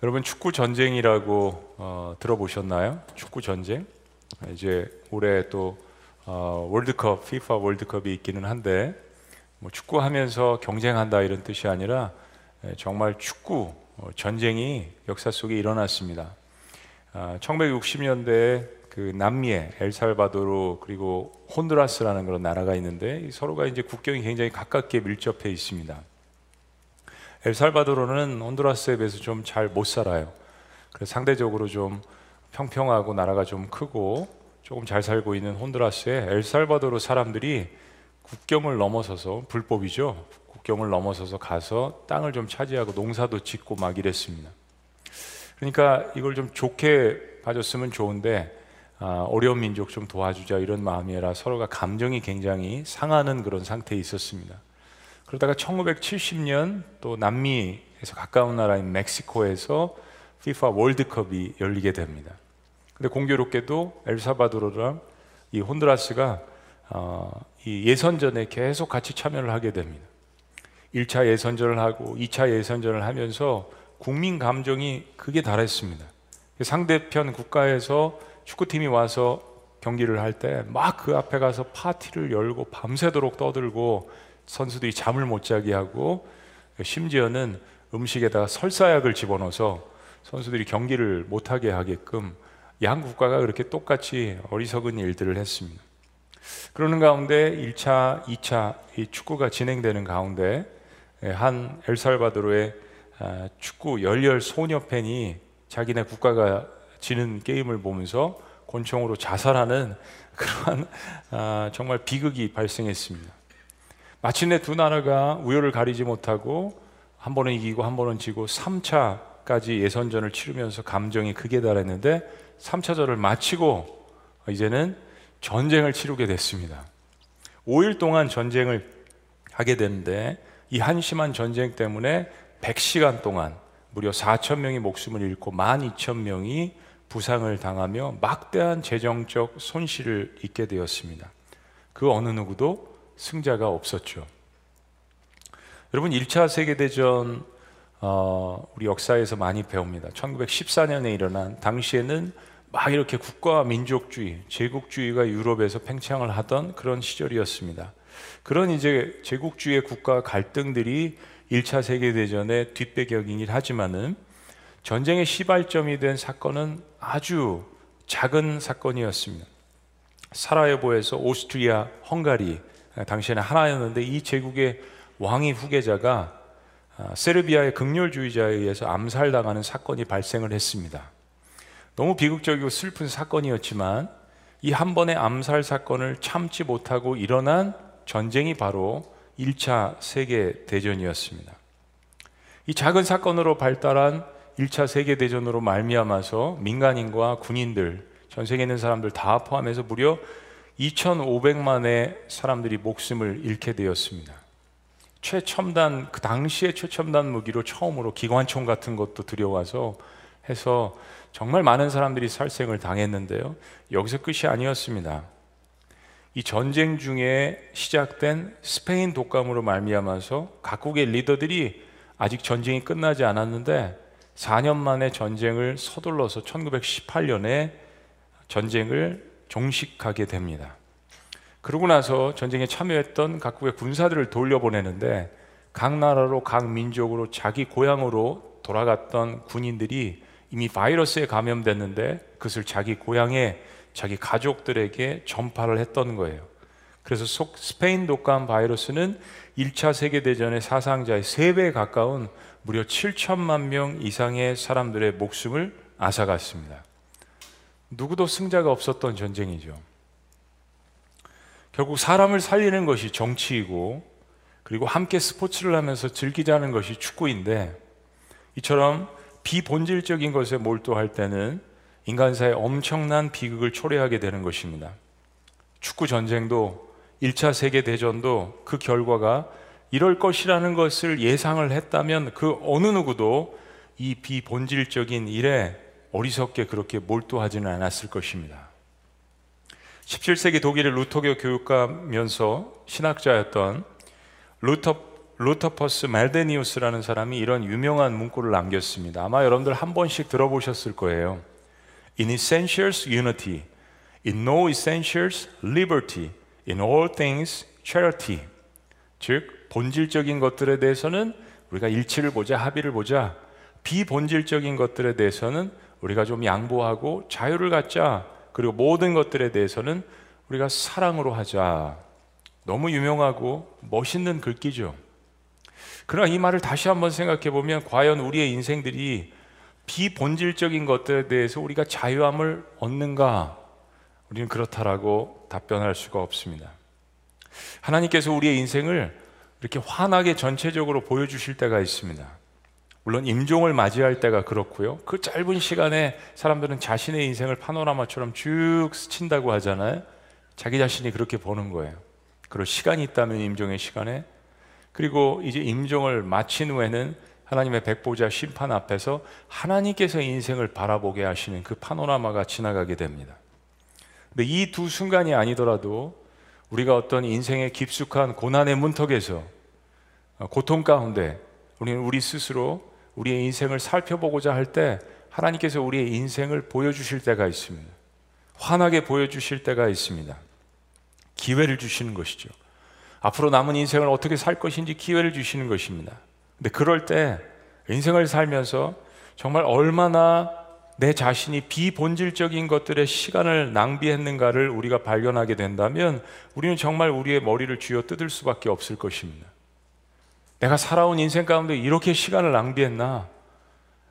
여러분 축구 전쟁이라고 어, 들어보셨나요? 축구 전쟁? 이제 올해 또 어, 월드컵, FIFA 월드컵이 있기는 한데 뭐 축구하면서 경쟁한다 이런 뜻이 아니라 예, 정말 축구 어, 전쟁이 역사 속에 일어났습니다. 아, 1960년대에 그 남미에 엘살바도르 그리고 혼두라스라는 그런 나라가 있는데 서로가 이제 국경이 굉장히 가깝게 밀접해 있습니다. 엘살바도르는 혼두라스에 비해서 좀 잘 못 살아요. 그래서 상대적으로 좀 평평하고 나라가 좀 크고 조금 잘 살고 있는 혼두라스에 엘살바도르 사람들이 국경을 넘어서서 불법이죠. 국경을 넘어서서 가서 땅을 좀 차지하고 농사도 짓고 막 이랬습니다. 그러니까 이걸 좀 좋게 봐줬으면 좋은데 아, 어려운 민족 좀 도와주자 이런 마음이라 서로가 감정이 굉장히 상하는 그런 상태에 있었습니다. 그러다가 1970년 또 남미에서 가까운 나라인 멕시코에서 FIFA 월드컵이 열리게 됩니다. 근데 공교롭게도 엘사바도르랑 이 혼두라스가 어, 이 예선전에 계속 같이 참여를 하게 됩니다. 1차 예선전을 하고 2차 예선전을 하면서 국민 감정이 극에 달했습니다. 상대편 국가에서 축구팀이 와서 경기를 할 때 막 그 앞에 가서 파티를 열고 밤새도록 떠들고 선수들이 잠을 못 자게 하고 심지어는 음식에다가 설사약을 집어넣어서 선수들이 경기를 못하게 하게끔 양 국가가 그렇게 똑같이 어리석은 일들을 했습니다. 그러는 가운데 1차, 2차 이 축구가 진행되는 가운데 한 엘살바도르의 아, 축구 열렬 소녀 팬이 자기네 국가가 지는 게임을 보면서 권총으로 자살하는 그러한 아, 정말 비극이 발생했습니다. 마침내 두 나라가 우열을 가리지 못하고 한 번은 이기고 한 번은 지고 3차까지 예선전을 치르면서 감정이 극에 달했는데 3차전을 마치고 이제는 전쟁을 치르게 됐습니다. 5일 동안 전쟁을 하게 되는데 이 한심한 전쟁 때문에 100시간 동안 무려 4천 명이 목숨을 잃고 12,000 명이 부상을 당하며 막대한 재정적 손실을 입게 되었습니다. 그 어느 누구도 승자가 없었죠. 여러분 1차 세계대전 어, 우리 역사에서 많이 배웁니다. 1914년에 일어난 당시에는 막 이렇게 국가 민족주의, 제국주의가 유럽에서 팽창을 하던 그런 시절이었습니다. 그런 이제 제국주의 국가 갈등들이 1차 세계대전의 뒷배경이긴 하지만은 전쟁의 시발점이 된 사건은 아주 작은 사건이었습니다. 사라예보에서 오스트리아, 헝가리 당시에는 하나였는데 이 제국의 왕위 후계자가 아, 세르비아의 극렬주의자에 의해서 암살당하는 사건이 발생을 했습니다. 너무 비극적이고 슬픈 사건이었지만 이 한 번의 암살 사건을 참지 못하고 일어난 전쟁이 바로 1차 세계 대전이었습니다. 이 작은 사건으로 발달한 1차 세계 대전으로 말미암아서 민간인과 군인들, 전 세계에 있는 사람들 다 포함해서 무려 2,500만의 사람들이 목숨을 잃게 되었습니다. 최첨단 그 당시의 최첨단 무기로 처음으로 기관총 같은 것도 들여와서 해서 정말 많은 사람들이 살생을 당했는데요. 여기서 끝이 아니었습니다. 이 전쟁 중에 시작된 스페인 독감으로 말미암아서 각국의 리더들이 아직 전쟁이 끝나지 않았는데 4년 만에 전쟁을 서둘러서 1918년에 전쟁을 종식하게 됩니다. 그러고 나서 전쟁에 참여했던 각국의 군사들을 돌려보내는데 각 나라로 각 민족으로 자기 고향으로 돌아갔던 군인들이 이미 바이러스에 감염됐는데 그것을 자기 고향에 자기 가족들에게 전파를 했던 거예요. 그래서 스페인 독감 바이러스는 1차 세계대전의 사상자의 3배 가까운 무려 7천만 명 이상의 사람들의 목숨을 앗아갔습니다. 누구도 승자가 없었던 전쟁이죠. 결국 사람을 살리는 것이 정치이고 그리고 함께 스포츠를 하면서 즐기자는 것이 축구인데 이처럼 비본질적인 것에 몰두할 때는 인간사의 엄청난 비극을 초래하게 되는 것입니다. 축구 전쟁도 1차 세계 대전도 그 결과가 이럴 것이라는 것을 예상을 했다면 그 어느 누구도 이 비본질적인 일에 어리석게 그렇게 몰두하지는 않았을 것입니다. 17세기 독일의 루터교 교육가면서 신학자였던 루터 루퍼투스 멜데니우스라는 사람이 이런 유명한 문구를 남겼습니다. 아마 여러분들 한 번씩 들어보셨을 거예요. In essentials, unity. In no essentials, liberty. In all things, charity. 즉, 본질적인 것들에 대해서는 우리가 일치를 보자, 합의를 보자. 비본질적인 것들에 대해서는 우리가 좀 양보하고 자유를 갖자. 그리고 모든 것들에 대해서는 우리가 사랑으로 하자. 너무 유명하고 멋있는 글귀죠. 그러나 이 말을 다시 한번 생각해 보면 과연 우리의 인생들이 비본질적인 것들에 대해서 우리가 자유함을 얻는가? 우리는 그렇다라고 답변할 수가 없습니다. 하나님께서 우리의 인생을 이렇게 환하게 전체적으로 보여주실 때가 있습니다. 물론 임종을 맞이할 때가 그렇고요. 그 짧은 시간에 사람들은 자신의 인생을 파노라마처럼 쭉 스친다고 하잖아요. 자기 자신이 그렇게 보는 거예요. 그럴 시간이 있다면 임종의 시간에 그리고 이제 임종을 마친 후에는 하나님의 백보자 심판 앞에서 하나님께서 인생을 바라보게 하시는 그 파노라마가 지나가게 됩니다. 근데 이 두 순간이 아니더라도 우리가 어떤 인생의 깊숙한 고난의 문턱에서 어, 고통 가운데 우리는 우리 스스로 우리의 인생을 살펴보고자 할 때 하나님께서 우리의 인생을 보여주실 때가 있습니다. 환하게 보여주실 때가 있습니다. 기회를 주시는 것이죠. 앞으로 남은 인생을 어떻게 살 것인지 기회를 주시는 것입니다. 근데 그럴 때 인생을 살면서 정말 얼마나 내 자신이 비본질적인 것들의 시간을 낭비했는가를 우리가 발견하게 된다면 우리는 정말 우리의 머리를 쥐어 뜯을 수밖에 없을 것입니다. 내가 살아온 인생 가운데 이렇게 시간을 낭비했나?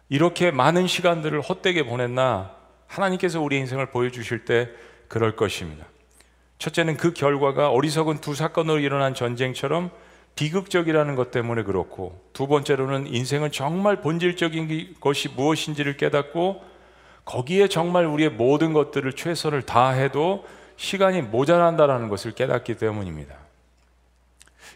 이렇게 많은 시간들을 헛되게 보냈나? 하나님께서 우리 인생을 보여주실 때 그럴 것입니다. 첫째는 그 결과가 어리석은 두 사건으로 일어난 전쟁처럼 비극적이라는 것 때문에 그렇고 두 번째로는 인생은 정말 본질적인 것이 무엇인지를 깨닫고 거기에 정말 우리의 모든 것들을 최선을 다해도 시간이 모자란다라는 것을 깨닫기 때문입니다.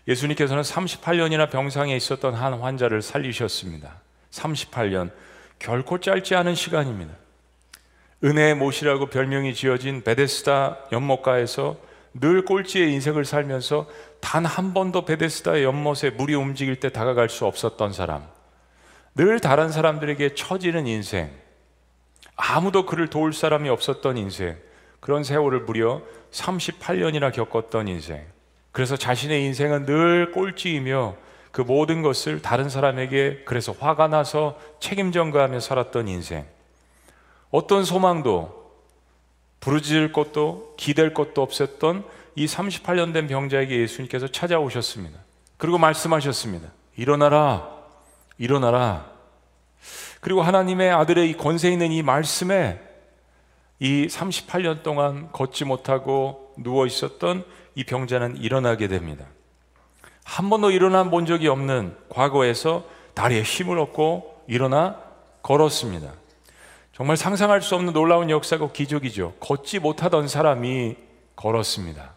예수님께서는 38년이나 병상에 있었던 한 환자를 살리셨습니다. 38년 결코 짧지 않은 시간입니다. 은혜의 못이라고 별명이 지어진 베데스다 연못가에서 늘 꼴찌의 인생을 살면서 단 한 번도 베데스다의 연못에 물이 움직일 때 다가갈 수 없었던 사람. 늘 다른 사람들에게 처지는 인생. 아무도 그를 도울 사람이 없었던 인생. 그런 세월을 무려 38년이나 겪었던 인생. 그래서 자신의 인생은 늘 꼴찌이며 그 모든 것을 다른 사람에게 그래서 화가 나서 책임 전가하며 살았던 인생. 어떤 소망도 부르짖을 것도 기댈 것도 없었던 이 38년 된 병자에게 예수님께서 찾아오셨습니다. 그리고 말씀하셨습니다. 일어나라, 일어나라. 그리고 하나님의 아들의 이 권세 있는 이 말씀에 이 38년 동안 걷지 못하고 누워 있었던 이 병자는 일어나게 됩니다. 한 번도 일어나 본 적이 없는 과거에서 다리에 힘을 얻고 일어나 걸었습니다. 정말 상상할 수 없는 놀라운 역사고 기적이죠. 걷지 못하던 사람이 걸었습니다.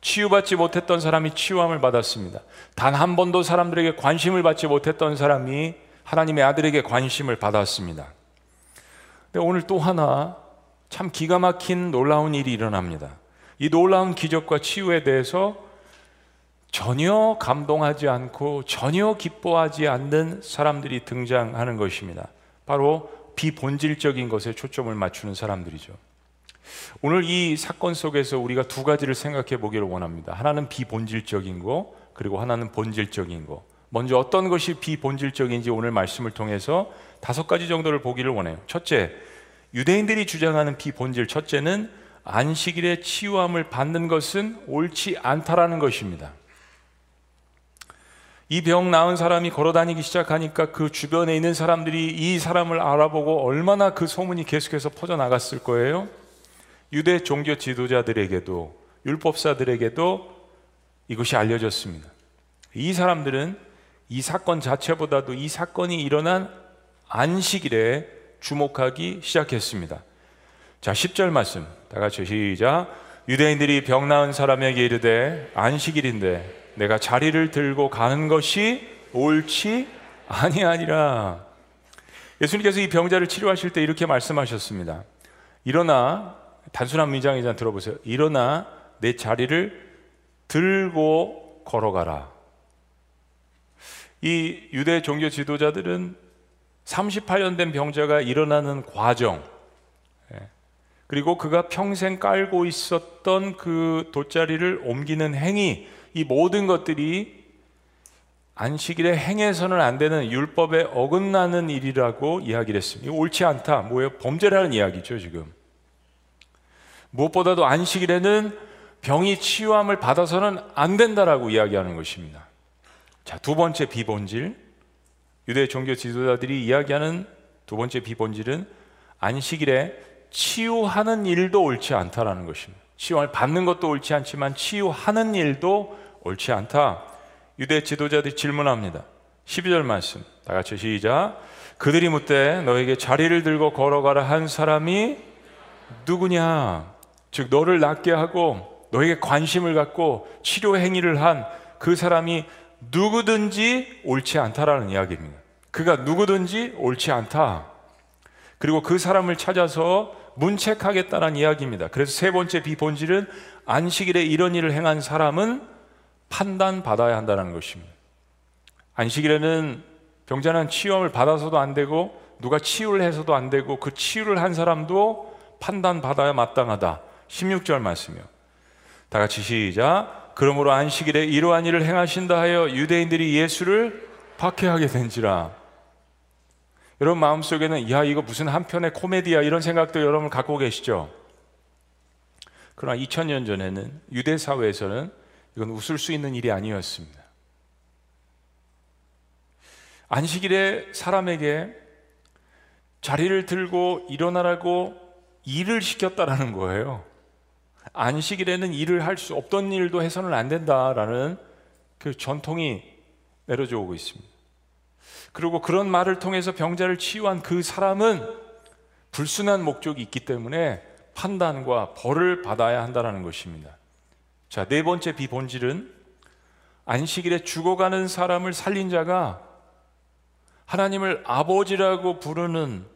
치유받지 못했던 사람이 치유함을 받았습니다. 단 한 번도 사람들에게 관심을 받지 못했던 사람이 하나님의 아들에게 관심을 받았습니다. 근데 오늘 또 하나 참 기가 막힌 놀라운 일이 일어납니다. 이 놀라운 기적과 치유에 대해서 전혀 감동하지 않고 전혀 기뻐하지 않는 사람들이 등장하는 것입니다. 바로 비본질적인 것에 초점을 맞추는 사람들이죠. 오늘 이 사건 속에서 우리가 두 가지를 생각해 보기를 원합니다. 하나는 비본질적인 거, 그리고 하나는 본질적인 거. 먼저 어떤 것이 비본질적인지 오늘 말씀을 통해서 다섯 가지 정도를 보기를 원해요. 첫째, 유대인들이 주장하는 비본질 첫째는 안식일에 치유함을 받는 것은 옳지 않다라는 것입니다. 이 병 나은 사람이 걸어 다니기 시작하니까 그 주변에 있는 사람들이 이 사람을 알아보고 얼마나 그 소문이 계속해서 퍼져 나갔을 거예요. 유대 종교 지도자들에게도 율법사들에게도 이것이 알려졌습니다. 이 사람들은 이 사건 자체보다도 이 사건이 일어난 안식일에 주목하기 시작했습니다. 자, 10절 말씀. 다 같이 시작. 유대인들이 병 나은 사람에게 이르되 안식일인데 내가 자리를 들고 가는 것이 옳지 아니하니라. 예수님께서 이 병자를 치료하실 때 이렇게 말씀하셨습니다. 일어나 단순한 문장이잖아 들어보세요. 일어나 내 자리를 들고 걸어가라. 이 유대 종교 지도자들은 38년 된 병자가 일어나는 과정, 예, 그리고 그가 평생 깔고 있었던 그 돗자리를 옮기는 행위, 이 모든 것들이 안식일에 행해서는 안 되는 율법에 어긋나는 일이라고 이야기를 했습니다. 옳지 않다. 뭐예요? 범죄라는 이야기죠, 지금. 무엇보다도 안식일에는 병이 치유함을 받아서는 안 된다라고 이야기하는 것입니다. 자, 두 번째 비본질. 유대 종교 지도자들이 이야기하는 두 번째 비본질은 안식일에 치유하는 일도 옳지 않다라는 것입니다. 치유를 받는 것도 옳지 않지만 치유하는 일도 옳지 않다. 유대 지도자들이 질문합니다. 12절 말씀. 다 같이 시작. 그들이 묻되 너에게 자리를 들고 걸어가라 한 사람이 누구냐? 즉 너를 낫게 하고 너에게 관심을 갖고 치료 행위를 한 그 사람이 누구든지 옳지 않다라는 이야기입니다. 그가 누구든지 옳지 않다. 그리고 그 사람을 찾아서 문책하겠다는 이야기입니다. 그래서 세 번째 비본질은 안식일에 이런 일을 행한 사람은 판단받아야 한다는 것입니다. 안식일에는 병자는 치유을 받아서도 안 되고 누가 치유를 해서도 안 되고 그 치유를 한 사람도 판단받아야 마땅하다. 16절 말씀이요. 다 같이 시작. 그러므로 안식일에 이러한 일을 행하신다 하여 유대인들이 예수를 박해하게 된지라. 여러분 마음속에는 야 이거 무슨 한편의 코미디야 이런 생각도 여러분 갖고 계시죠? 그러나 2000년 전에는 유대 사회에서는 이건 웃을 수 있는 일이 아니었습니다. 안식일에 사람에게 자리를 들고 일어나라고 일을 시켰다라는 거예요. 안식일에는 일을 할 수 없던 일도 해서는 안 된다라는 그 전통이 내려져 오고 있습니다. 그리고 그런 말을 통해서 병자를 치유한 그 사람은 불순한 목적이 있기 때문에 판단과 벌을 받아야 한다는 것입니다. 자, 네 번째 비본질은 안식일에 죽어가는 사람을 살린 자가 하나님을 아버지라고 부르는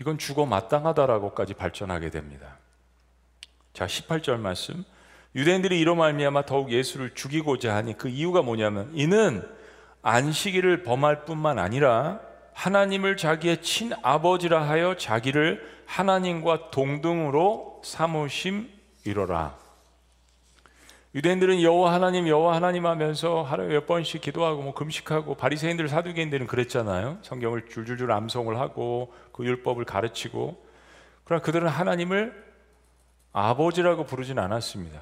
이건 죽어 마땅하다라고까지 발전하게 됩니다. 자, 18절 말씀. 유대인들이 이로 말미암아 더욱 예수를 죽이고자 하니 그 이유가 뭐냐면 이는 안식일을 범할 뿐만 아니라 하나님을 자기의 친아버지라 하여 자기를 하나님과 동등으로 삼으심이로라. 유대인들은 여호와 하나님 여호와 하나님 하면서 하루에 몇 번씩 기도하고 뭐 금식하고 바리새인들 사두개인들은 그랬잖아요. 성경을 줄줄줄 암송을 하고 그 율법을 가르치고 그러나 그들은 하나님을 아버지라고 부르진 않았습니다.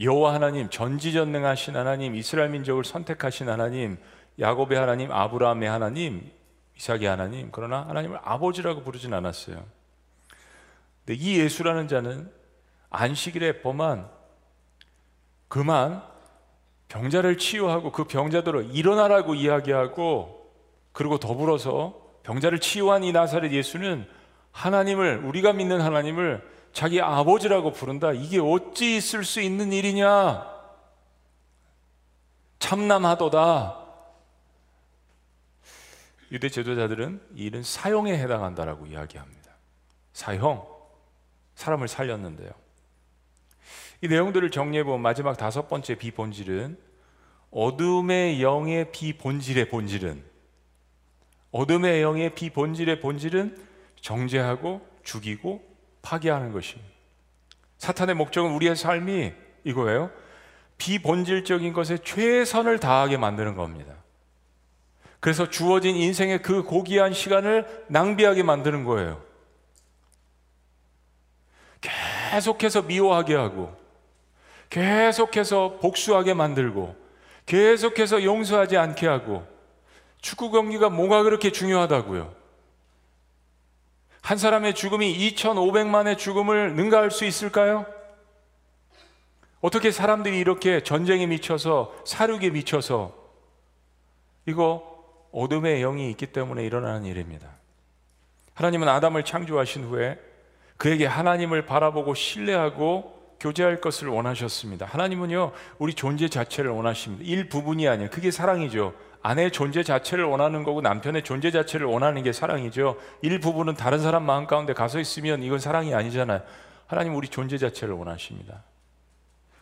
여호와 하나님 전지전능하신 하나님 이스라엘 민족을 선택하신 하나님 야곱의 하나님 아브라함의 하나님 이삭의 하나님 그러나 하나님을 아버지라고 부르진 않았어요. 근데 이 예수라는 자는 안식일에 범한 그만 병자를 치유하고 그 병자들을 일어나라고 이야기하고 그리고 더불어서 병자를 치유한 이 나사렛 예수는 하나님을 우리가 믿는 하나님을 자기 아버지라고 부른다. 이게 어찌 있을 수 있는 일이냐? 참남하도다. 유대 제도자들은 이 일은 사형에 해당한다라고 이야기합니다. 사형, 사람을 살렸는데요. 이 내용들을 정리해 보면 마지막 다섯 번째 비본질은 어둠의 영의 비본질의 본질은 어둠의 영의 비본질의 본질은 정죄하고 죽이고 파괴하는 것입니다. 사탄의 목적은 우리의 삶이 이거예요. 비본질적인 것에 최선을 다하게 만드는 겁니다. 그래서 주어진 인생의 그 고귀한 시간을 낭비하게 만드는 거예요. 계속해서 미워하게 하고, 계속해서 복수하게 만들고 계속해서 용서하지 않게 하고 축구 경기가 뭐가 그렇게 중요하다고요? 한 사람의 죽음이 2,500만의 죽음을 능가할 수 있을까요? 어떻게 사람들이 이렇게 전쟁에 미쳐서 사륙에 미쳐서 이거 어둠의 영이 있기 때문에 일어나는 일입니다. 하나님은 아담을 창조하신 후에 그에게 하나님을 바라보고 신뢰하고 교제할 것을 원하셨습니다. 하나님은요, 우리 존재 자체를 원하십니다. 일부분이 아니에요. 그게 사랑이죠. 아내의 존재 자체를 원하는 거고 남편의 존재 자체를 원하는 게 사랑이죠. 일부분은 다른 사람 마음 가운데 가서 있으면 이건 사랑이 아니잖아요. 하나님 우리 존재 자체를 원하십니다.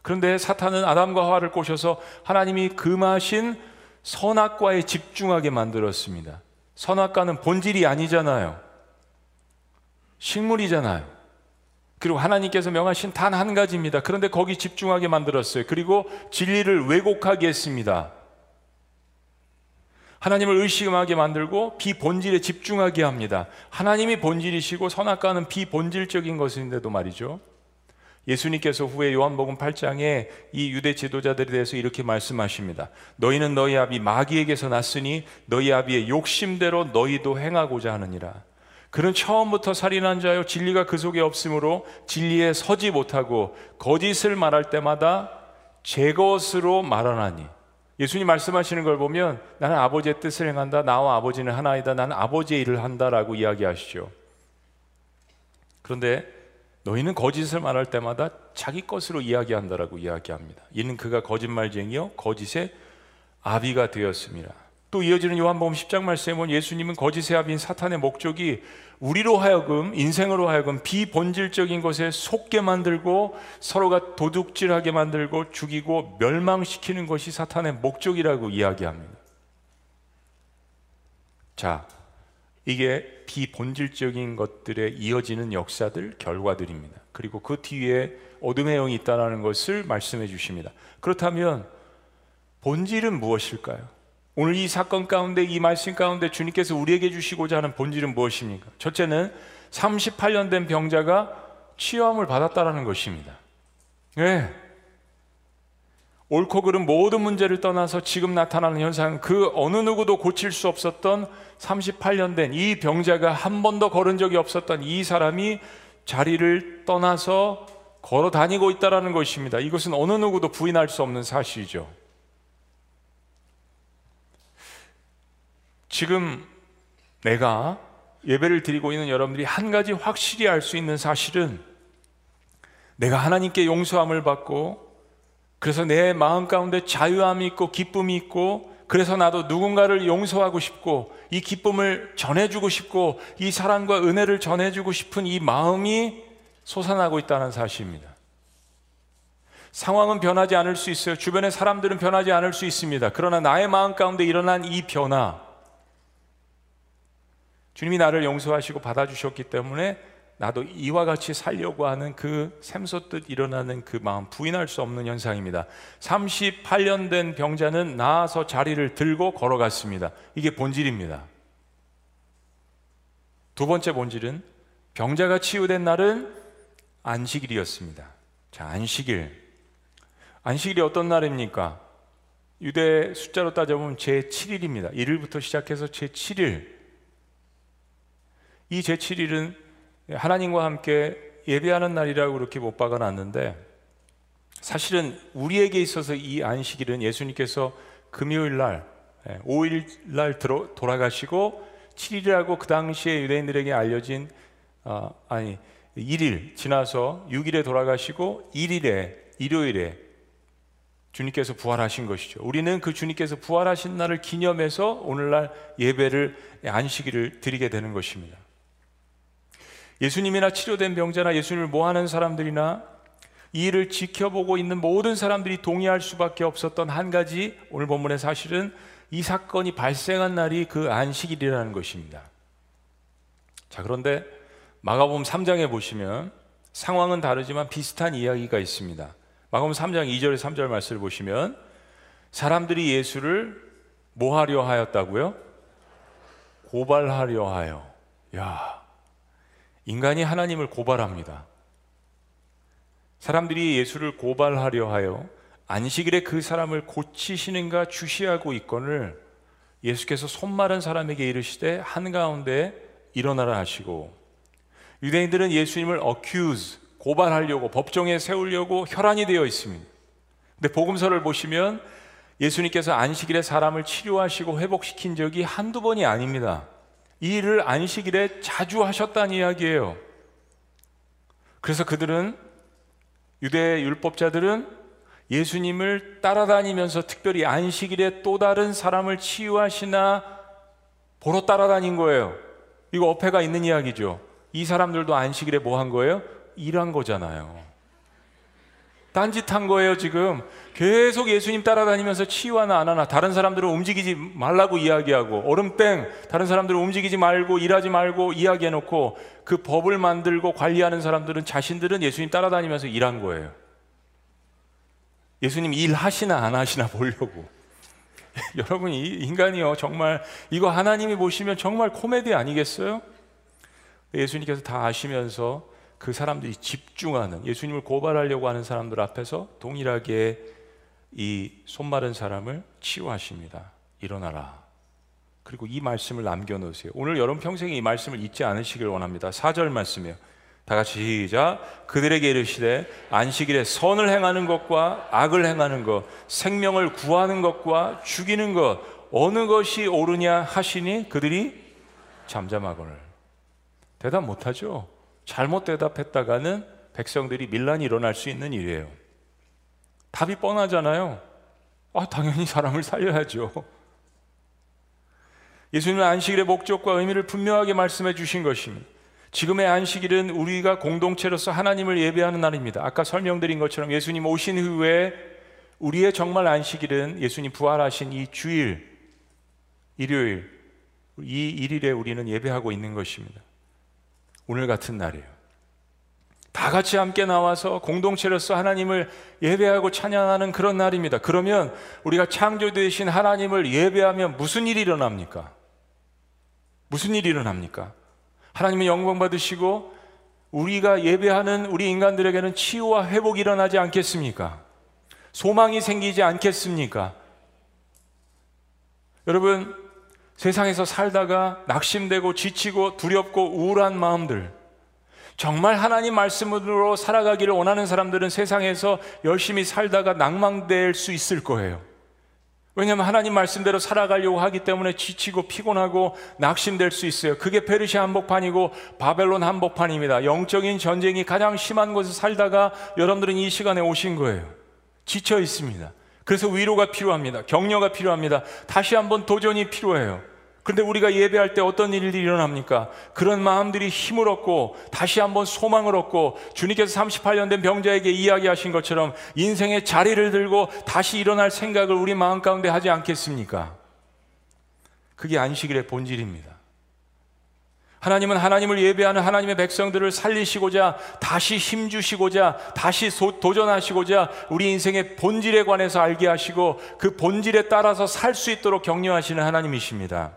그런데 사탄은 아담과 하와를 꼬셔서 하나님이 금하신 선악과에 집중하게 만들었습니다. 선악과는 본질이 아니잖아요. 식물이잖아요. 그리고 하나님께서 명하신 단 한 가지입니다. 그런데 거기 집중하게 만들었어요. 그리고 진리를 왜곡하게 했습니다. 하나님을 의심하게 만들고 비본질에 집중하게 합니다. 하나님이 본질이시고 선악과는 비본질적인 것인데도 말이죠. 예수님께서 후에 요한복음 8장에 이 유대 지도자들에 대해서 이렇게 말씀하십니다. 너희는 너희 아비 마귀에게서 났으니 너희 아비의 욕심대로 너희도 행하고자 하느니라. 그는 처음부터 살인한 자요 진리가 그 속에 없으므로 진리에 서지 못하고 거짓을 말할 때마다 제 것으로 말하나니 예수님 말씀하시는 걸 보면 나는 아버지의 뜻을 행한다. 나와 아버지는 하나이다. 나는 아버지의 일을 한다라고 이야기하시죠. 그런데 너희는 거짓을 말할 때마다 자기 것으로 이야기한다라고 이야기합니다. 이는 그가 거짓말쟁이요 거짓의 아비가 되었습니다. 또 이어지는 요한복음 10장 말씀에 보면 예수님은 거짓의 아비인 사탄의 목적이 우리로 하여금 인생으로 하여금 비본질적인 것에 속게 만들고 서로가 도둑질하게 만들고 죽이고 멸망시키는 것이 사탄의 목적이라고 이야기합니다. 자, 이게 비본질적인 것들에 이어지는 역사들, 결과들입니다. 그리고 그 뒤에 어둠의 영이 있다는 것을 말씀해 주십니다. 그렇다면 본질은 무엇일까요? 오늘 이 사건 가운데 이 말씀 가운데 주님께서 우리에게 주시고자 하는 본질은 무엇입니까? 첫째는 38년 된 병자가 치유함을 받았다라는 것입니다. 네. 옳고 그름 모든 문제를 떠나서 지금 나타나는 현상은 그 어느 누구도 고칠 수 없었던 38년 된 이 병자가 한 번도 걸은 적이 없었던 이 사람이 자리를 떠나서 걸어 다니고 있다라는 것입니다. 이것은 어느 누구도 부인할 수 없는 사실이죠. 지금 내가 예배를 드리고 있는 여러분들이 한 가지 확실히 알 수 있는 사실은 내가 하나님께 용서함을 받고 그래서 내 마음 가운데 자유함이 있고 기쁨이 있고 그래서 나도 누군가를 용서하고 싶고 이 기쁨을 전해주고 싶고 이 사랑과 은혜를 전해주고 싶은 이 마음이 솟아나고 있다는 사실입니다. 상황은 변하지 않을 수 있어요. 주변의 사람들은 변하지 않을 수 있습니다. 그러나 나의 마음 가운데 일어난 이 변화, 주님이 나를 용서하시고 받아주셨기 때문에 나도 이와 같이 살려고 하는 그 샘솟듯 일어나는 그 마음 부인할 수 없는 현상입니다. 38년 된 병자는 나와서 자리를 들고 걸어갔습니다. 이게 본질입니다. 두 번째 본질은 병자가 치유된 날은 안식일이었습니다. 자, 안식일. 안식일이 어떤 날입니까? 유대 숫자로 따져보면 제7일입니다. 1일부터 시작해서 제7일. 이 제7일은 하나님과 함께 예배하는 날이라고 그렇게 못 박아놨는데 사실은 우리에게 있어서 이 안식일은 예수님께서 금요일 날, 5일 예, 날 들어, 돌아가시고 7일이라고 그 당시에 유대인들에게 알려진 어, 아니 1일 지나서 6일에 돌아가시고 1일에 일요일에 주님께서 부활하신 것이죠. 우리는 그 주님께서 부활하신 날을 기념해서 오늘날 예배를 안식일을 드리게 되는 것입니다. 예수님이나 치료된 병자나 예수님을 모하는 사람들이나 이 일을 지켜보고 있는 모든 사람들이 동의할 수밖에 없었던 한 가지 오늘 본문의 사실은 이 사건이 발생한 날이 그 안식일이라는 것입니다. 자, 그런데 마가복음 3장에 보시면 상황은 다르지만 비슷한 이야기가 있습니다. 마가복음 3장 2절에 3절 말씀을 보시면 사람들이 예수를 뭐 하려 하였다고요? 고발하려 하여. 야, 인간이 하나님을 고발합니다. 사람들이 예수를 고발하려 하여 안식일에 그 사람을 고치시는가 주시하고 있거늘 예수께서 손마른 사람에게 이르시되 한가운데 일어나라 하시고 유대인들은 예수님을 accuse 고발하려고 법정에 세우려고 혈안이 되어 있습니다. 근데 복음서를 보시면 예수님께서 안식일에 사람을 치료하시고 회복시킨 적이 한두 번이 아닙니다. 이 일을 안식일에 자주 하셨다는 이야기예요. 그래서 그들은 유대 율법자들은 예수님을 따라다니면서 특별히 안식일에 또 다른 사람을 치유하시나 보러 따라다닌 거예요. 이거 어폐가 있는 이야기죠. 이 사람들도 안식일에 뭐 한 거예요? 일한 거잖아요. 딴짓한 거예요, 지금. 계속 예수님 따라다니면서 치유하나 안 하나 다른 사람들은 움직이지 말라고 이야기하고 얼음땡 다른 사람들은 움직이지 말고 일하지 말고 이야기해 놓고 그 법을 만들고 관리하는 사람들은 자신들은 예수님 따라다니면서 일한 거예요. 예수님 일하시나 안 하시나 보려고. 여러분 이 인간이요 정말 이거 하나님이 보시면 정말 코미디 아니겠어요? 예수님께서 다 아시면서 그 사람들이 집중하는 예수님을 고발하려고 하는 사람들 앞에서 동일하게 이 손마른 사람을 치유하십니다. 일어나라. 그리고 이 말씀을 남겨 놓으세요. 오늘 여러분 평생에 이 말씀을 잊지 않으시길 원합니다. 4절 말씀이에요. 다 같이 시작. 그들에게 이르시되 안식일에 선을 행하는 것과 악을 행하는 것, 생명을 구하는 것과 죽이는 것 어느 것이 옳으냐 하시니 그들이 잠잠하거늘. 대답 못 하죠. 잘못 대답했다가는 백성들이 밀란이 일어날 수 있는 일이에요. 답이 뻔하잖아요. 아, 당연히 사람을 살려야죠. 예수님은 안식일의 목적과 의미를 분명하게 말씀해 주신 것입니다. 지금의 안식일은 우리가 공동체로서 하나님을 예배하는 날입니다. 아까 설명드린 것처럼 예수님 오신 후에 우리의 정말 안식일은 예수님 부활하신 이 주일, 일요일, 이 일일에 우리는 예배하고 있는 것입니다. 오늘 같은 날이에요. 다 같이 함께 나와서 공동체로서 하나님을 예배하고 찬양하는 그런 날입니다. 그러면 우리가 창조되신 하나님을 예배하면 무슨 일이 일어납니까? 무슨 일이 일어납니까? 하나님은 영광 받으시고 우리가 예배하는 우리 인간들에게는 치유와 회복이 일어나지 않겠습니까? 소망이 생기지 않겠습니까? 여러분, 세상에서 살다가 낙심되고 지치고 두렵고 우울한 마음들, 정말 하나님 말씀으로 살아가기를 원하는 사람들은 세상에서 열심히 살다가 낭망될 수 있을 거예요. 왜냐하면 하나님 말씀대로 살아가려고 하기 때문에 지치고 피곤하고 낙심될 수 있어요. 그게 페르시아 한복판이고 바벨론 한복판입니다. 영적인 전쟁이 가장 심한 곳에 살다가 여러분들은 이 시간에 오신 거예요. 지쳐 있습니다. 그래서 위로가 필요합니다. 격려가 필요합니다. 다시 한번 도전이 필요해요. 그런데 우리가 예배할 때 어떤 일이 일어납니까? 그런 마음들이 힘을 얻고 다시 한번 소망을 얻고 주님께서 38년 된 병자에게 이야기하신 것처럼 인생의 자리를 들고 다시 일어날 생각을 우리 마음 가운데 하지 않겠습니까? 그게 안식일의 본질입니다. 하나님은 하나님을 예배하는 하나님의 백성들을 살리시고자 다시 힘주시고자 다시 도전하시고자 우리 인생의 본질에 관해서 알게 하시고 그 본질에 따라서 살 수 있도록 격려하시는 하나님이십니다.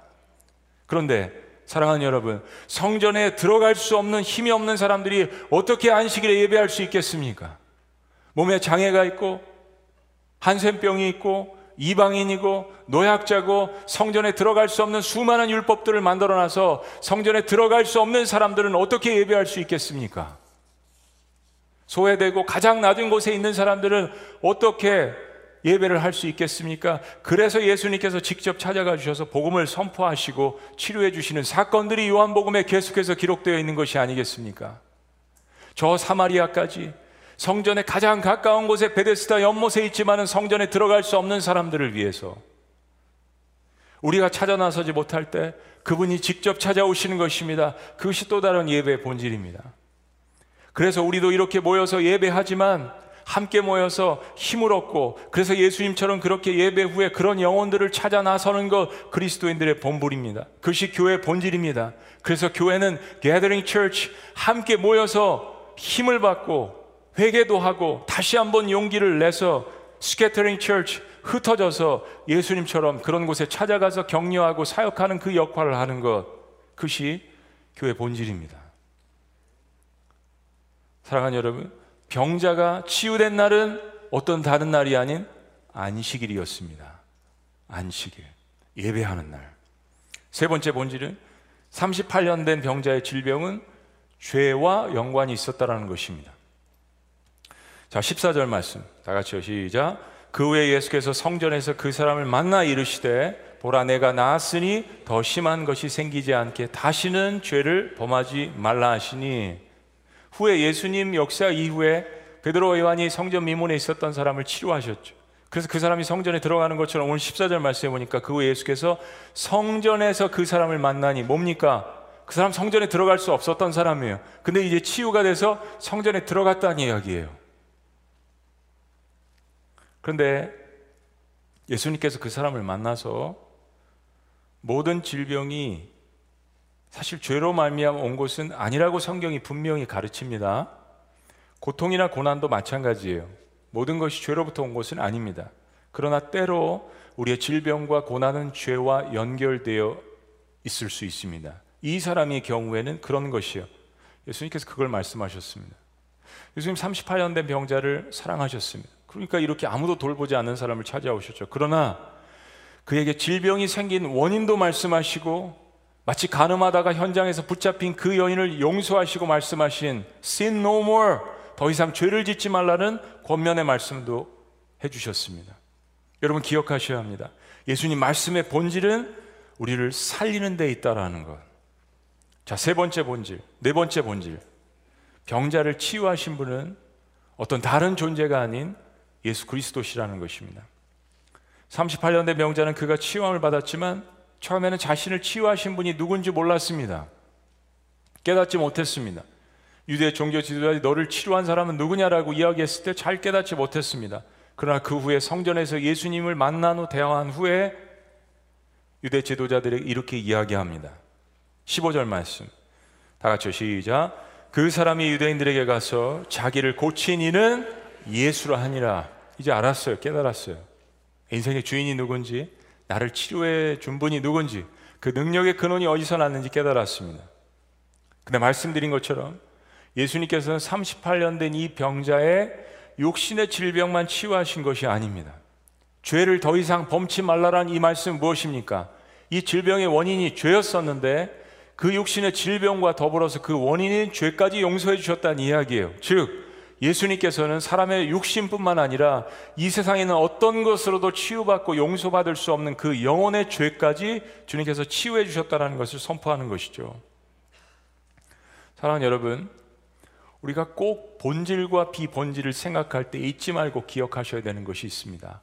그런데 사랑하는 여러분, 성전에 들어갈 수 없는 힘이 없는 사람들이 어떻게 안식일에 예배할 수 있겠습니까? 몸에 장애가 있고 한센병이 있고 이방인이고 노약자고 성전에 들어갈 수 없는 수많은 율법들을 만들어 놔서 성전에 들어갈 수 없는 사람들은 어떻게 예배할 수 있겠습니까? 소외되고 가장 낮은 곳에 있는 사람들은 어떻게 예배를 할 수 있겠습니까? 그래서 예수님께서 직접 찾아가 주셔서 복음을 선포하시고 치료해 주시는 사건들이 요한복음에 계속해서 기록되어 있는 것이 아니겠습니까? 저 사마리아까지 성전에 가장 가까운 곳에 베데스다 연못에 있지만은 성전에 들어갈 수 없는 사람들을 위해서 우리가 찾아 나서지 못할 때 그분이 직접 찾아오시는 것입니다. 그것이 또 다른 예배의 본질입니다. 그래서 우리도 이렇게 모여서 예배하지만 함께 모여서 힘을 얻고 그래서 예수님처럼 그렇게 예배 후에 그런 영혼들을 찾아 나서는 것 그리스도인들의 본분입니다. 그것이 교회의 본질입니다. 그래서 교회는 gathering church 함께 모여서 힘을 받고 회개도 하고 다시 한번 용기를 내서 scattering church 흩어져서 예수님처럼 그런 곳에 찾아가서 격려하고 사역하는 그 역할을 하는 것 그것이 교회 본질입니다. 사랑하는 여러분, 병자가 치유된 날은 어떤 다른 날이 아닌 안식일이었습니다. 안식일. 예배하는 날. 세 번째 본질은 38년 된 병자의 질병은 죄와 연관이 있었다라는 것입니다. 자, 14절 말씀. 다 같이요. 시작. 그 후에 예수께서 성전에서 그 사람을 만나 이르시되 보라 내가 나았으니 더 심한 것이 생기지 않게 다시는 죄를 범하지 말라 하시니 후에 예수님 역사 이후에 베드로 요한이 성전 미문에 있었던 사람을 치료하셨죠. 그래서 그 사람이 성전에 들어가는 것처럼 오늘 14절 말씀해 보니까 그 후에 예수께서 성전에서 그 사람을 만나니 뭡니까? 그 사람 성전에 들어갈 수 없었던 사람이에요. 근데 이제 치유가 돼서 성전에 들어갔다는 이야기예요. 그런데 예수님께서 그 사람을 만나서 모든 질병이 사실 죄로 말미암아 온 것은 아니라고 성경이 분명히 가르칩니다. 고통이나 고난도 마찬가지예요. 모든 것이 죄로부터 온 것은 아닙니다. 그러나 때로 우리의 질병과 고난은 죄와 연결되어 있을 수 있습니다. 이 사람의 경우에는 그런 것이요. 예수님께서 그걸 말씀하셨습니다. 예수님 38년 된 병자를 사랑하셨습니다. 그러니까 이렇게 아무도 돌보지 않는 사람을 찾아오셨죠. 그러나 그에게 질병이 생긴 원인도 말씀하시고 마치 가늠하다가 현장에서 붙잡힌 그 여인을 용서하시고 말씀하신 sin no more 더 이상 죄를 짓지 말라는 권면의 말씀도 해주셨습니다. 여러분 기억하셔야 합니다. 예수님 말씀의 본질은 우리를 살리는 데 있다라는 것. 자, 세 번째 본질, 네 번째 본질. 병자를 치유하신 분은 어떤 다른 존재가 아닌 예수 그리스도시라는 것입니다. 38년 된 병자는 그가 치유함을 받았지만 처음에는 자신을 치유하신 분이 누군지 몰랐습니다. 깨닫지 못했습니다. 유대 종교 지도자들이 너를 치료한 사람은 누구냐라고 이야기했을 때 잘 깨닫지 못했습니다. 그러나 그 후에 성전에서 예수님을 만난 후 대화한 후에 유대 지도자들에게 이렇게 이야기합니다. 15절 말씀. 다 같이 시작. 그 사람이 유대인들에게 가서 자기를 고친 이는 예수라 하니라. 이제 알았어요. 깨달았어요. 인생의 주인이 누군지, 나를 치료해 준 분이 누군지, 그 능력의 근원이 어디서 났는지 깨달았습니다. 근데 말씀드린 것처럼 예수님께서는 38년 된 이 병자의 육신의 질병만 치유하신 것이 아닙니다. 죄를 더 이상 범치 말라란 이 말씀 무엇입니까? 이 질병의 원인이 죄였었는데 그 육신의 질병과 더불어서 그 원인인 죄까지 용서해 주셨다는 이야기예요. 즉, 예수님께서는 사람의 육신뿐만 아니라 이 세상에 있는 어떤 것으로도 치유받고 용서받을 수 없는 그 영혼의 죄까지 주님께서 치유해 주셨다는 것을 선포하는 것이죠. 사랑하는 여러분, 우리가 꼭 본질과 비본질을 생각할 때 잊지 말고 기억하셔야 되는 것이 있습니다.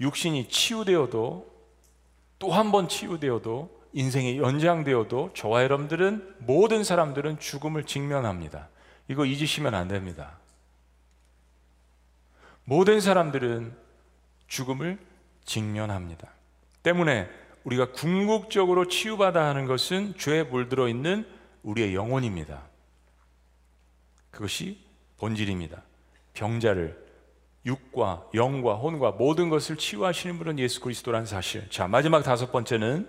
육신이 치유되어도 또 한 번 치유되어도 인생이 연장되어도 저와 여러분들은 모든 사람들은 죽음을 직면합니다. 이거 잊으시면 안 됩니다. 모든 사람들은 죽음을 직면합니다. 때문에 우리가 궁극적으로 치유받아 하는 것은 죄에 물들어 있는 우리의 영혼입니다. 그것이 본질입니다. 병자를 육과 영과 혼과 모든 것을 치유하시는 분은 예수 그리스도라는 사실. 자, 마지막 다섯 번째는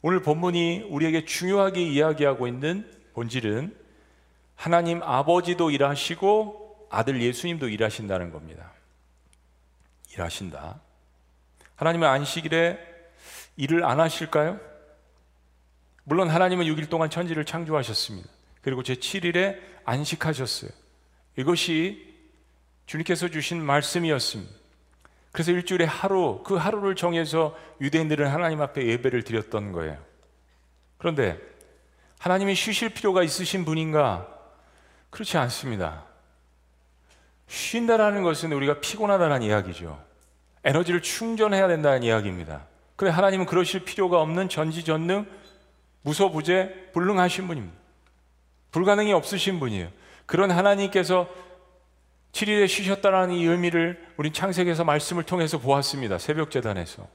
오늘 본문이 우리에게 중요하게 이야기하고 있는 본질은 하나님 아버지도 일하시고 아들 예수님도 일하신다는 겁니다. 일하신다. 하나님은 안식일에 일을 안 하실까요? 물론 하나님은 6일 동안 천지를 창조하셨습니다. 그리고 제 7일에 안식하셨어요. 이것이 주님께서 주신 말씀이었습니다. 그래서 일주일에 하루, 그 하루를 정해서 유대인들은 하나님 앞에 예배를 드렸던 거예요. 그런데 하나님이 쉬실 필요가 있으신 분인가? 그렇지 않습니다. 쉰다라는 것은 우리가 피곤하다는 이야기죠. 에너지를 충전해야 된다는 이야기입니다. 그래 하나님은 그러실 필요가 없는 전지전능 무소부재 불능하신 분입니다. 불가능이 없으신 분이에요. 그런 하나님께서 7일에 쉬셨다는 이 의미를 우리 창세기에서 말씀을 통해서 보았습니다. 새벽 재단에서.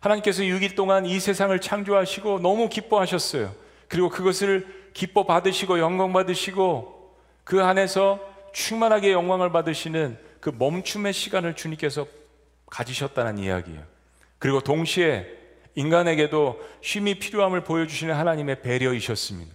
하나님께서 6일 동안 이 세상을 창조하시고 너무 기뻐하셨어요. 그리고 그것을 기뻐 받으시고 영광 받으시고 그 안에서 충만하게 영광을 받으시는 그 멈춤의 시간을 주님께서 가지셨다는 이야기예요. 그리고 동시에 인간에게도 쉼이 필요함을 보여주시는 하나님의 배려이셨습니다.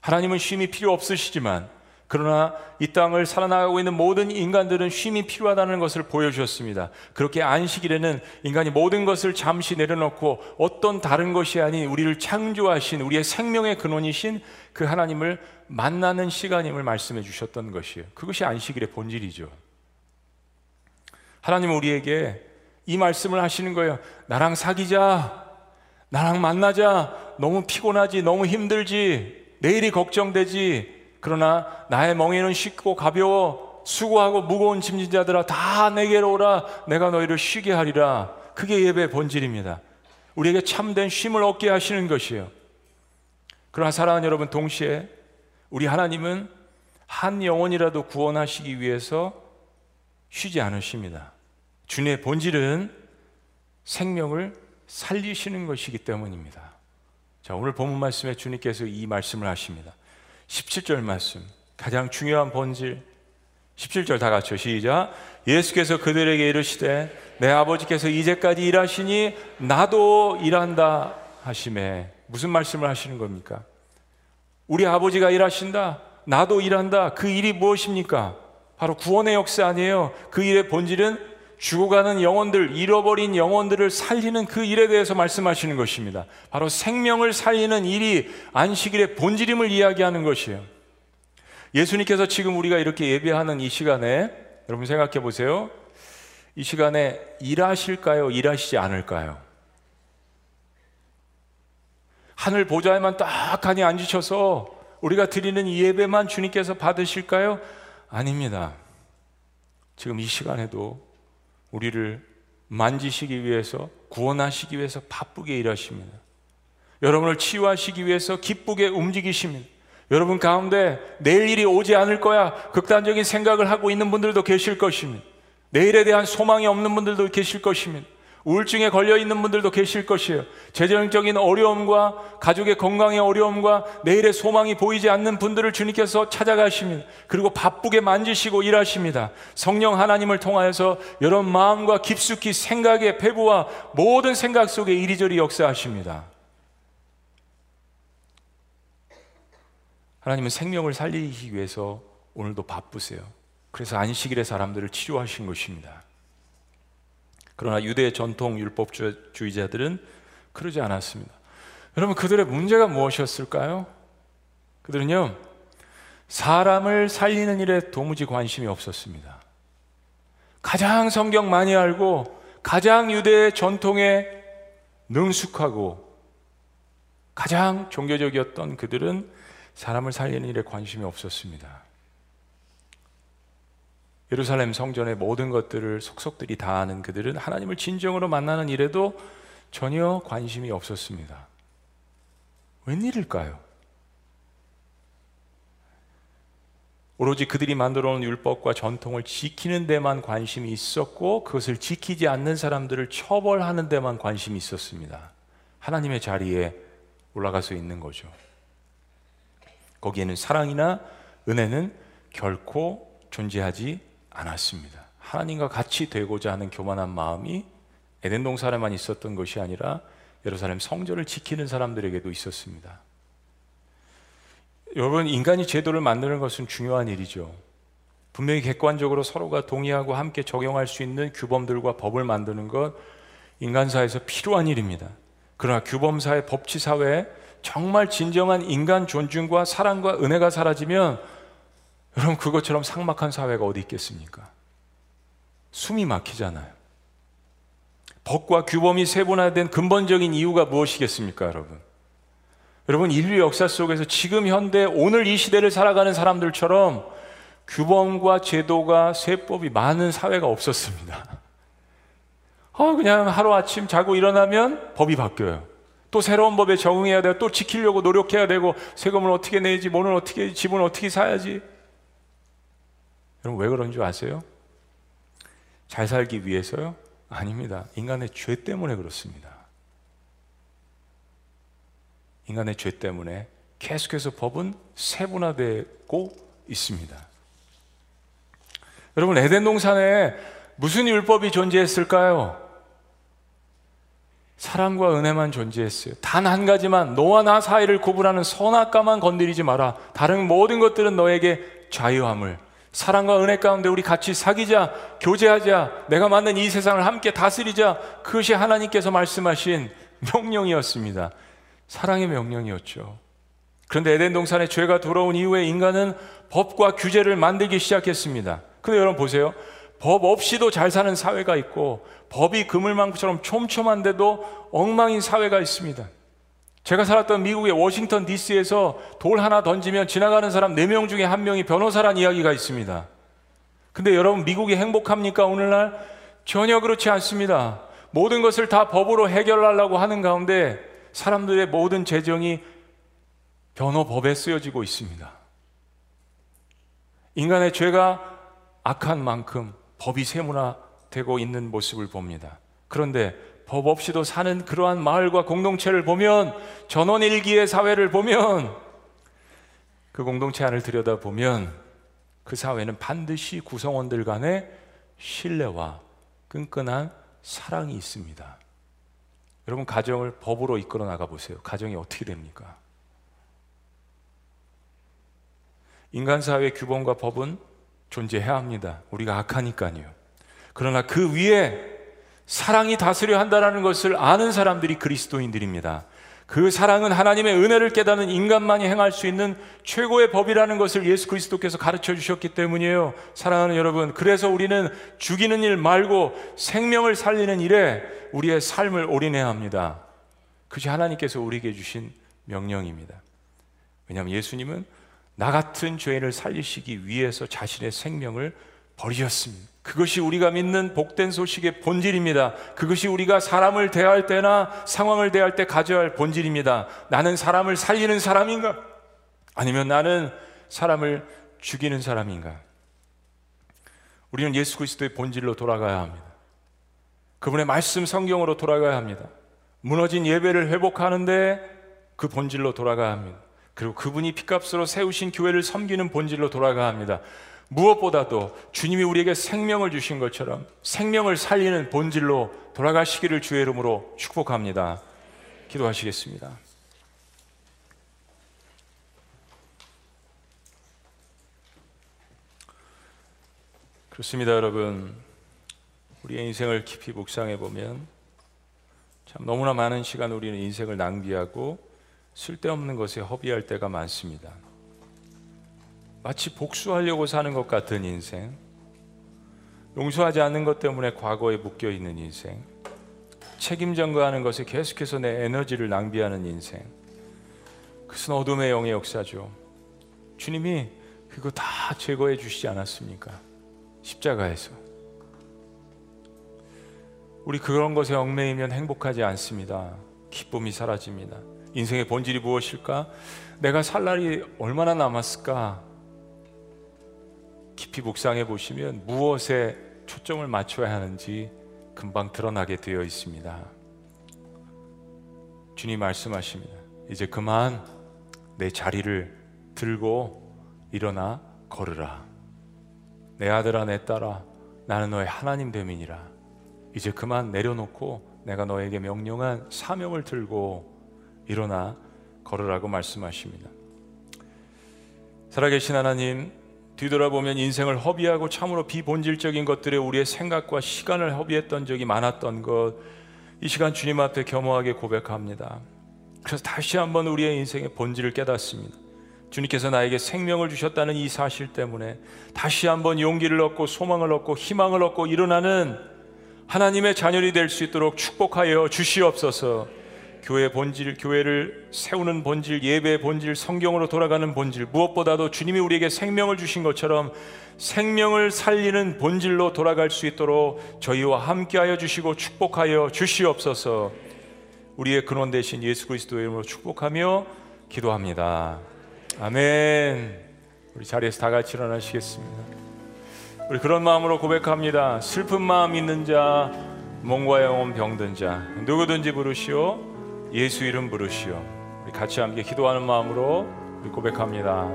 하나님은 쉼이 필요 없으시지만 그러나 이 땅을 살아나가고 있는 모든 인간들은 쉼이 필요하다는 것을 보여주셨습니다. 그렇게 안식일에는 인간이 모든 것을 잠시 내려놓고 어떤 다른 것이 아닌 우리를 창조하신 우리의 생명의 근원이신 그 하나님을 만나는 시간임을 말씀해 주셨던 것이에요. 그것이 안식일의 본질이죠. 하나님은 우리에게 이 말씀을 하시는 거예요. 나랑 사귀자. 나랑 만나자. 너무 피곤하지. 너무 힘들지. 내일이 걱정되지. 그러나 나의 멍에는 쉽고 가벼워 수고하고 무거운 짐진 자들아 다 내게로 오라 내가 너희를 쉬게 하리라 그게 예배의 본질입니다 우리에게 참된 쉼을 얻게 하시는 것이에요 그러나 사랑하는 여러분 동시에 우리 하나님은 한 영혼이라도 구원하시기 위해서 쉬지 않으십니다. 주님의 본질은 생명을 살리시는 것이기 때문입니다. 자, 오늘 본문 말씀에 주님께서 이 말씀을 하십니다. 17절 말씀. 가장 중요한 본질. 17절 다 같이 시작. 예수께서 그들에게 이르시되 내 아버지께서 이제까지 일하시니 나도 일한다 하심에 무슨 말씀을 하시는 겁니까? 우리 아버지가 일하신다. 나도 일한다. 그 일이 무엇입니까? 바로 구원의 역사 아니에요. 그 일의 본질은 죽어가는 영혼들, 잃어버린 영혼들을 살리는 그 일에 대해서 말씀하시는 것입니다. 바로 생명을 살리는 일이 안식일의 본질임을 이야기하는 것이에요. 예수님께서 지금 우리가 이렇게 예배하는 이 시간에 여러분 생각해 보세요. 이 시간에 일하실까요? 일하시지 않을까요? 하늘 보좌에만 딱하니 앉으셔서 우리가 드리는 이 예배만 주님께서 받으실까요? 아닙니다. 지금 이 시간에도 우리를 만지시기 위해서 구원하시기 위해서 바쁘게 일하십니다. 여러분을 치유하시기 위해서 기쁘게 움직이십니다. 여러분 가운데 내일 일이 오지 않을 거야 극단적인 생각을 하고 있는 분들도 계실 것입니다. 내일에 대한 소망이 없는 분들도 계실 것입니다. 우울증에 걸려 있는 분들도 계실 것이에요. 재정적인 어려움과 가족의 건강의 어려움과 내일의 소망이 보이지 않는 분들을 주님께서 찾아가십니다. 그리고 바쁘게 만지시고 일하십니다. 성령 하나님을 통하여서 여러분 마음과 깊숙이 생각의 배부와 모든 생각 속에 이리저리 역사하십니다. 하나님은 생명을 살리기 위해서 오늘도 바쁘세요. 그래서 안식일에 사람들을 치료하신 것입니다. 그러나 유대 전통 율법주의자들은 그러지 않았습니다. 여러분 그들의 문제가 무엇이었을까요? 그들은요 사람을 살리는 일에 도무지 관심이 없었습니다. 가장 성경 많이 알고 가장 유대 전통에 능숙하고 가장 종교적이었던 그들은 사람을 살리는 일에 관심이 없었습니다. 예루살렘 성전의 모든 것들을 속속들이 다 아는 그들은 하나님을 진정으로 만나는 일에도 전혀 관심이 없었습니다. 웬일일까요? 오로지 그들이 만들어 놓은 율법과 전통을 지키는 데만 관심이 있었고 그것을 지키지 않는 사람들을 처벌하는 데만 관심이 있었습니다. 하나님의 자리에 올라가서 있는 거죠. 거기에는 사랑이나 은혜는 결코 존재하지 않았습니다. 하나님과 같이 되고자 하는 교만한 마음이 에덴 동산에만 있었던 것이 아니라 예루살렘 성전을 지키는 사람들에게도 있었습니다. 여러분, 인간이 제도를 만드는 것은 중요한 일이죠. 분명히 객관적으로 서로가 동의하고 함께 적용할 수 있는 규범들과 법을 만드는 것 인간사에서 필요한 일입니다. 그러나 규범사회, 법치사회에 정말 진정한 인간 존중과 사랑과 은혜가 사라지면 여러분 그것처럼 삭막한 사회가 어디 있겠습니까? 숨이 막히잖아요. 법과 규범이 세분화된 근본적인 이유가 무엇이겠습니까, 여러분? 여러분 인류 역사 속에서 지금 현대 오늘 이 시대를 살아가는 사람들처럼 규범과 제도가 세법이 많은 사회가 없었습니다. 어, 그냥 하루 아침 자고 일어나면 법이 바뀌어요. 또 새로운 법에 적응해야 되고 또 지키려고 노력해야 되고 세금을 어떻게 내지, 뭐는 어떻게, 집은 어떻게 사야지. 여러분 왜 그런 줄 아세요? 잘 살기 위해서요? 아닙니다. 인간의 죄 때문에 그렇습니다. 인간의 죄 때문에 계속해서 법은 세분화되고 있습니다. 여러분 에덴 동산에 무슨 율법이 존재했을까요? 사랑과 은혜만 존재했어요. 단 한 가지만 너와 나 사이를 구분하는 선악과만 건드리지 마라. 다른 모든 것들은 너에게 자유함을 사랑과 은혜 가운데 우리 같이 사귀자, 교제하자, 내가 만든 이 세상을 함께 다스리자. 그것이 하나님께서 말씀하신 명령이었습니다. 사랑의 명령이었죠. 그런데 에덴 동산에 죄가 돌아온 이후에 인간은 법과 규제를 만들기 시작했습니다. 근데 여러분 보세요. 법 없이도 잘 사는 사회가 있고 법이 그물망처럼 촘촘한데도 엉망인 사회가 있습니다. 제가 살았던 미국의 워싱턴 DC에서 돌 하나 던지면 지나가는 사람 4명 중에 한 명이 변호사란 이야기가 있습니다. 근데 여러분, 미국이 행복합니까? 오늘날? 전혀 그렇지 않습니다. 모든 것을 다 법으로 해결하려고 하는 가운데 사람들의 모든 재정이 변호법에 쓰여지고 있습니다. 인간의 죄가 악한 만큼 법이 세문화되고 있는 모습을 봅니다. 그런데 법 없이도 사는 그러한 마을과 공동체를 보면 전원일기의 사회를 보면 그 공동체 안을 들여다보면 그 사회는 반드시 구성원들 간의 신뢰와 끈끈한 사랑이 있습니다. 여러분 가정을 법으로 이끌어 나가 보세요. 가정이 어떻게 됩니까? 인간 사회의 규범과 법은 존재해야 합니다. 우리가 악하니까요. 그러나 그 위에 사랑이 다스려 한다는 것을 아는 사람들이 그리스도인들입니다. 그 사랑은 하나님의 은혜를 깨닫는 인간만이 행할 수 있는 최고의 법이라는 것을 예수 그리스도께서 가르쳐 주셨기 때문이에요. 사랑하는 여러분, 그래서 우리는 죽이는 일 말고 생명을 살리는 일에 우리의 삶을 올인해야 합니다. 그것이 하나님께서 우리에게 주신 명령입니다. 왜냐하면 예수님은 나 같은 죄인을 살리시기 위해서 자신의 생명을 버리셨습니다. 그것이 우리가 믿는 복된 소식의 본질입니다. 그것이 우리가 사람을 대할 때나 상황을 대할 때 가져야 할 본질입니다. 나는 사람을 살리는 사람인가? 아니면 나는 사람을 죽이는 사람인가? 우리는 예수 그리스도의 본질로 돌아가야 합니다. 그분의 말씀 성경으로 돌아가야 합니다. 무너진 예배를 회복하는데 그 본질로 돌아가야 합니다. 그리고 그분이 피값으로 세우신 교회를 섬기는 본질로 돌아가야 합니다. 무엇보다도 주님이 우리에게 생명을 주신 것처럼 생명을 살리는 본질로 돌아가시기를 주의 이름으로 축복합니다. 기도하시겠습니다. 그렇습니다, 여러분. 우리의 인생을 깊이 묵상해 보면 참 너무나 많은 시간 우리는 인생을 낭비하고 쓸데없는 것에 허비할 때가 많습니다. 마치 복수하려고 사는 것 같은 인생, 용서하지 않는 것 때문에 과거에 묶여 있는 인생, 책임 전가하는 것에 계속해서 내 에너지를 낭비하는 인생, 그것은 어둠의 영의 역사죠. 주님이 그거 다 제거해 주시지 않았습니까? 십자가에서. 우리 그런 것에 얽매이면 행복하지 않습니다. 기쁨이 사라집니다. 인생의 본질이 무엇일까? 내가 살 날이 얼마나 남았을까? 깊이 묵상해 보시면 무엇에 초점을 맞춰야 하는지 금방 드러나게 되어 있습니다. 주님 말씀하십니다. 이제 그만 내 자리를 들고 일어나 걸으라. 내 아들아 내 딸아 나는 너의 하나님 됨이니라. 이제 그만 내려놓고 내가 너에게 명령한 사명을 들고 일어나 걸으라고 말씀하십니다. 살아계신 하나님 뒤돌아보면 인생을 허비하고 참으로 비본질적인 것들에 우리의 생각과 시간을 허비했던 적이 많았던 것, 이 시간 주님 앞에 겸허하게 고백합니다. 그래서 다시 한번 우리의 인생의 본질을 깨닫습니다. 주님께서 나에게 생명을 주셨다는 이 사실 때문에 다시 한번 용기를 얻고 소망을 얻고 희망을 얻고 일어나는 하나님의 자녀이 될 수 있도록 축복하여 주시옵소서. 교회 본질, 교회를 세우는 본질, 예배의 본질, 성경으로 돌아가는 본질, 무엇보다도 주님이 우리에게 생명을 주신 것처럼 생명을 살리는 본질로 돌아갈 수 있도록 저희와 함께하여 주시고 축복하여 주시옵소서. 우리의 근원 대신 예수 그리스도의 이름으로 축복하며 기도합니다. 아멘. 우리 자리에서 다 같이 일어나시겠습니다. 우리 그런 마음으로 고백합니다. 슬픈 마음 있는 자, 몸과 영혼 병든 자, 누구든지 부르시오. 예수 이름 부르시오. 우리 같이 함께 기도하는 마음으로 고백합니다.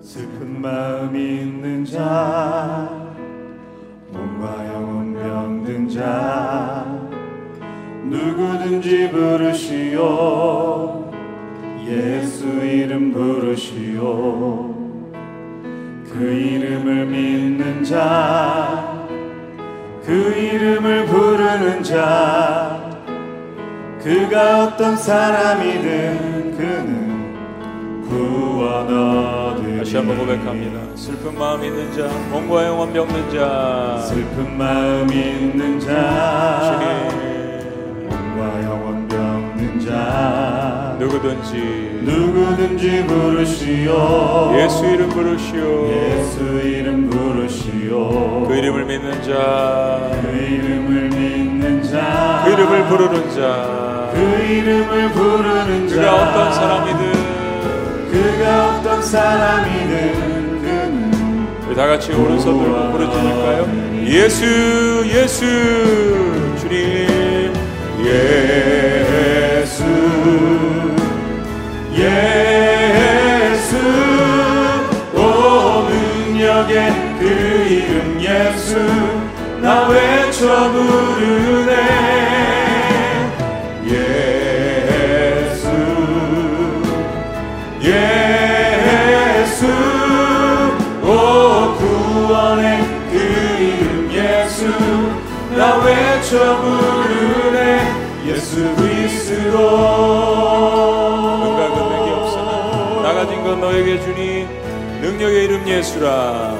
슬픈 마음 있는 자, 몸과 영혼 병든 자, 누구든지 부르시오. 예수 이름 부르시오. 그 이름을 믿는 자, 그 이름을 부르는 자 그가 어떤 사람이든 그는 구원 얻으리 다시 한번 고백합니다. 슬픈 마음 있는 자, 몸과 영혼 병든 자, 슬픈 마음 있는 자. 주님, 자 누구든지. 누구든지 부르시오. 예수 이름 부르시오. 예수 이름 부르시오. 그 이름을 믿는 자, 그 이름을 믿는 자. 그 이름을 부르는 자, 그 이름을 부르는 자. 그가 어떤 사람이든. 그가 어떤 사람이든. 다 같이 오른손 들고 부르짖을까요? 예수 예수. 주님. 예 예수 오 능력의 그 이름 예수 나 외쳐 부르네 능력의 이름 예수라.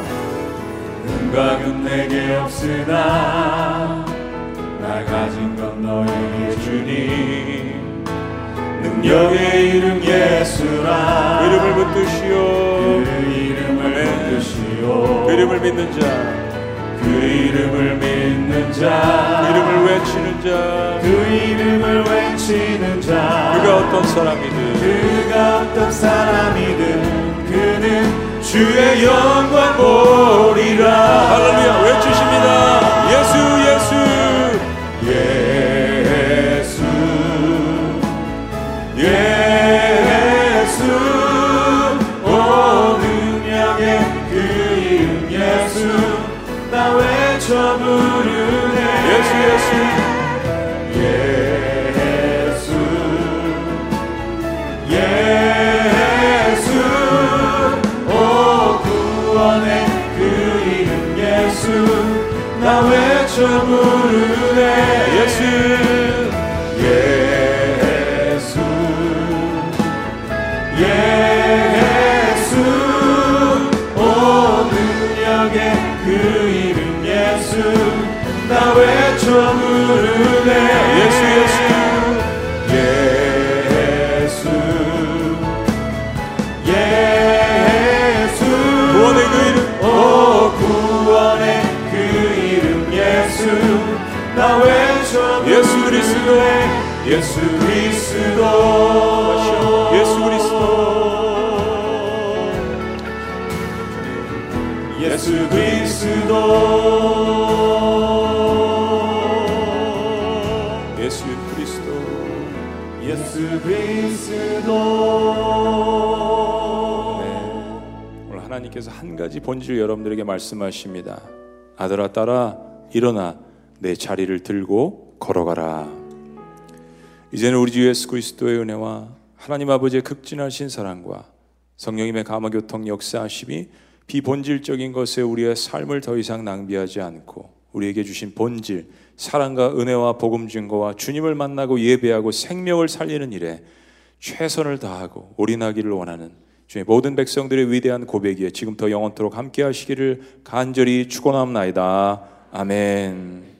능각은 내게 없으나 나 가진 건 너에게 주니 능력의 이름 예수라. 그 이름을 붙드시오. 그 이름을 붙드시오. 그 이름을 믿는 자. 그 이름을 믿는 자. 그 이름을 외치는 자. 그 이름을 외치는 자. 그가 어떤 사람이든. 그가 어떤 사람이든 그는 주의 영광 보리라. 할렐루야. 외치십니다. 예수 예수. 예수 예수 부르네 예수. 예수. 예수. 오 능력의 그 이름 예수. 나 외쳐 부르네 예수 예수 예수 그리스도 예수 그리스도 예수 그리스도 예수 그리스도 예수 그리스도 네. 오늘 하나님께서 한 가지 본질을 여러분들에게 말씀하십니다. 아들아 딸아 일어나 내 자리를 들고 걸어가라. 이제는 우리 주 예수 그리스도의 은혜와 하나님 아버지의 극진하신 사랑과 성령님의 감화교통 역사하심이 비본질적인 것에 우리의 삶을 더 이상 낭비하지 않고 우리에게 주신 본질, 사랑과 은혜와 복음 증거와 주님을 만나고 예배하고 생명을 살리는 일에 최선을 다하고 올인하기를 원하는 주의 모든 백성들의 위대한 고백이에 지금부터 영원토록 함께 하시기를 간절히 축원합나이다. 아멘.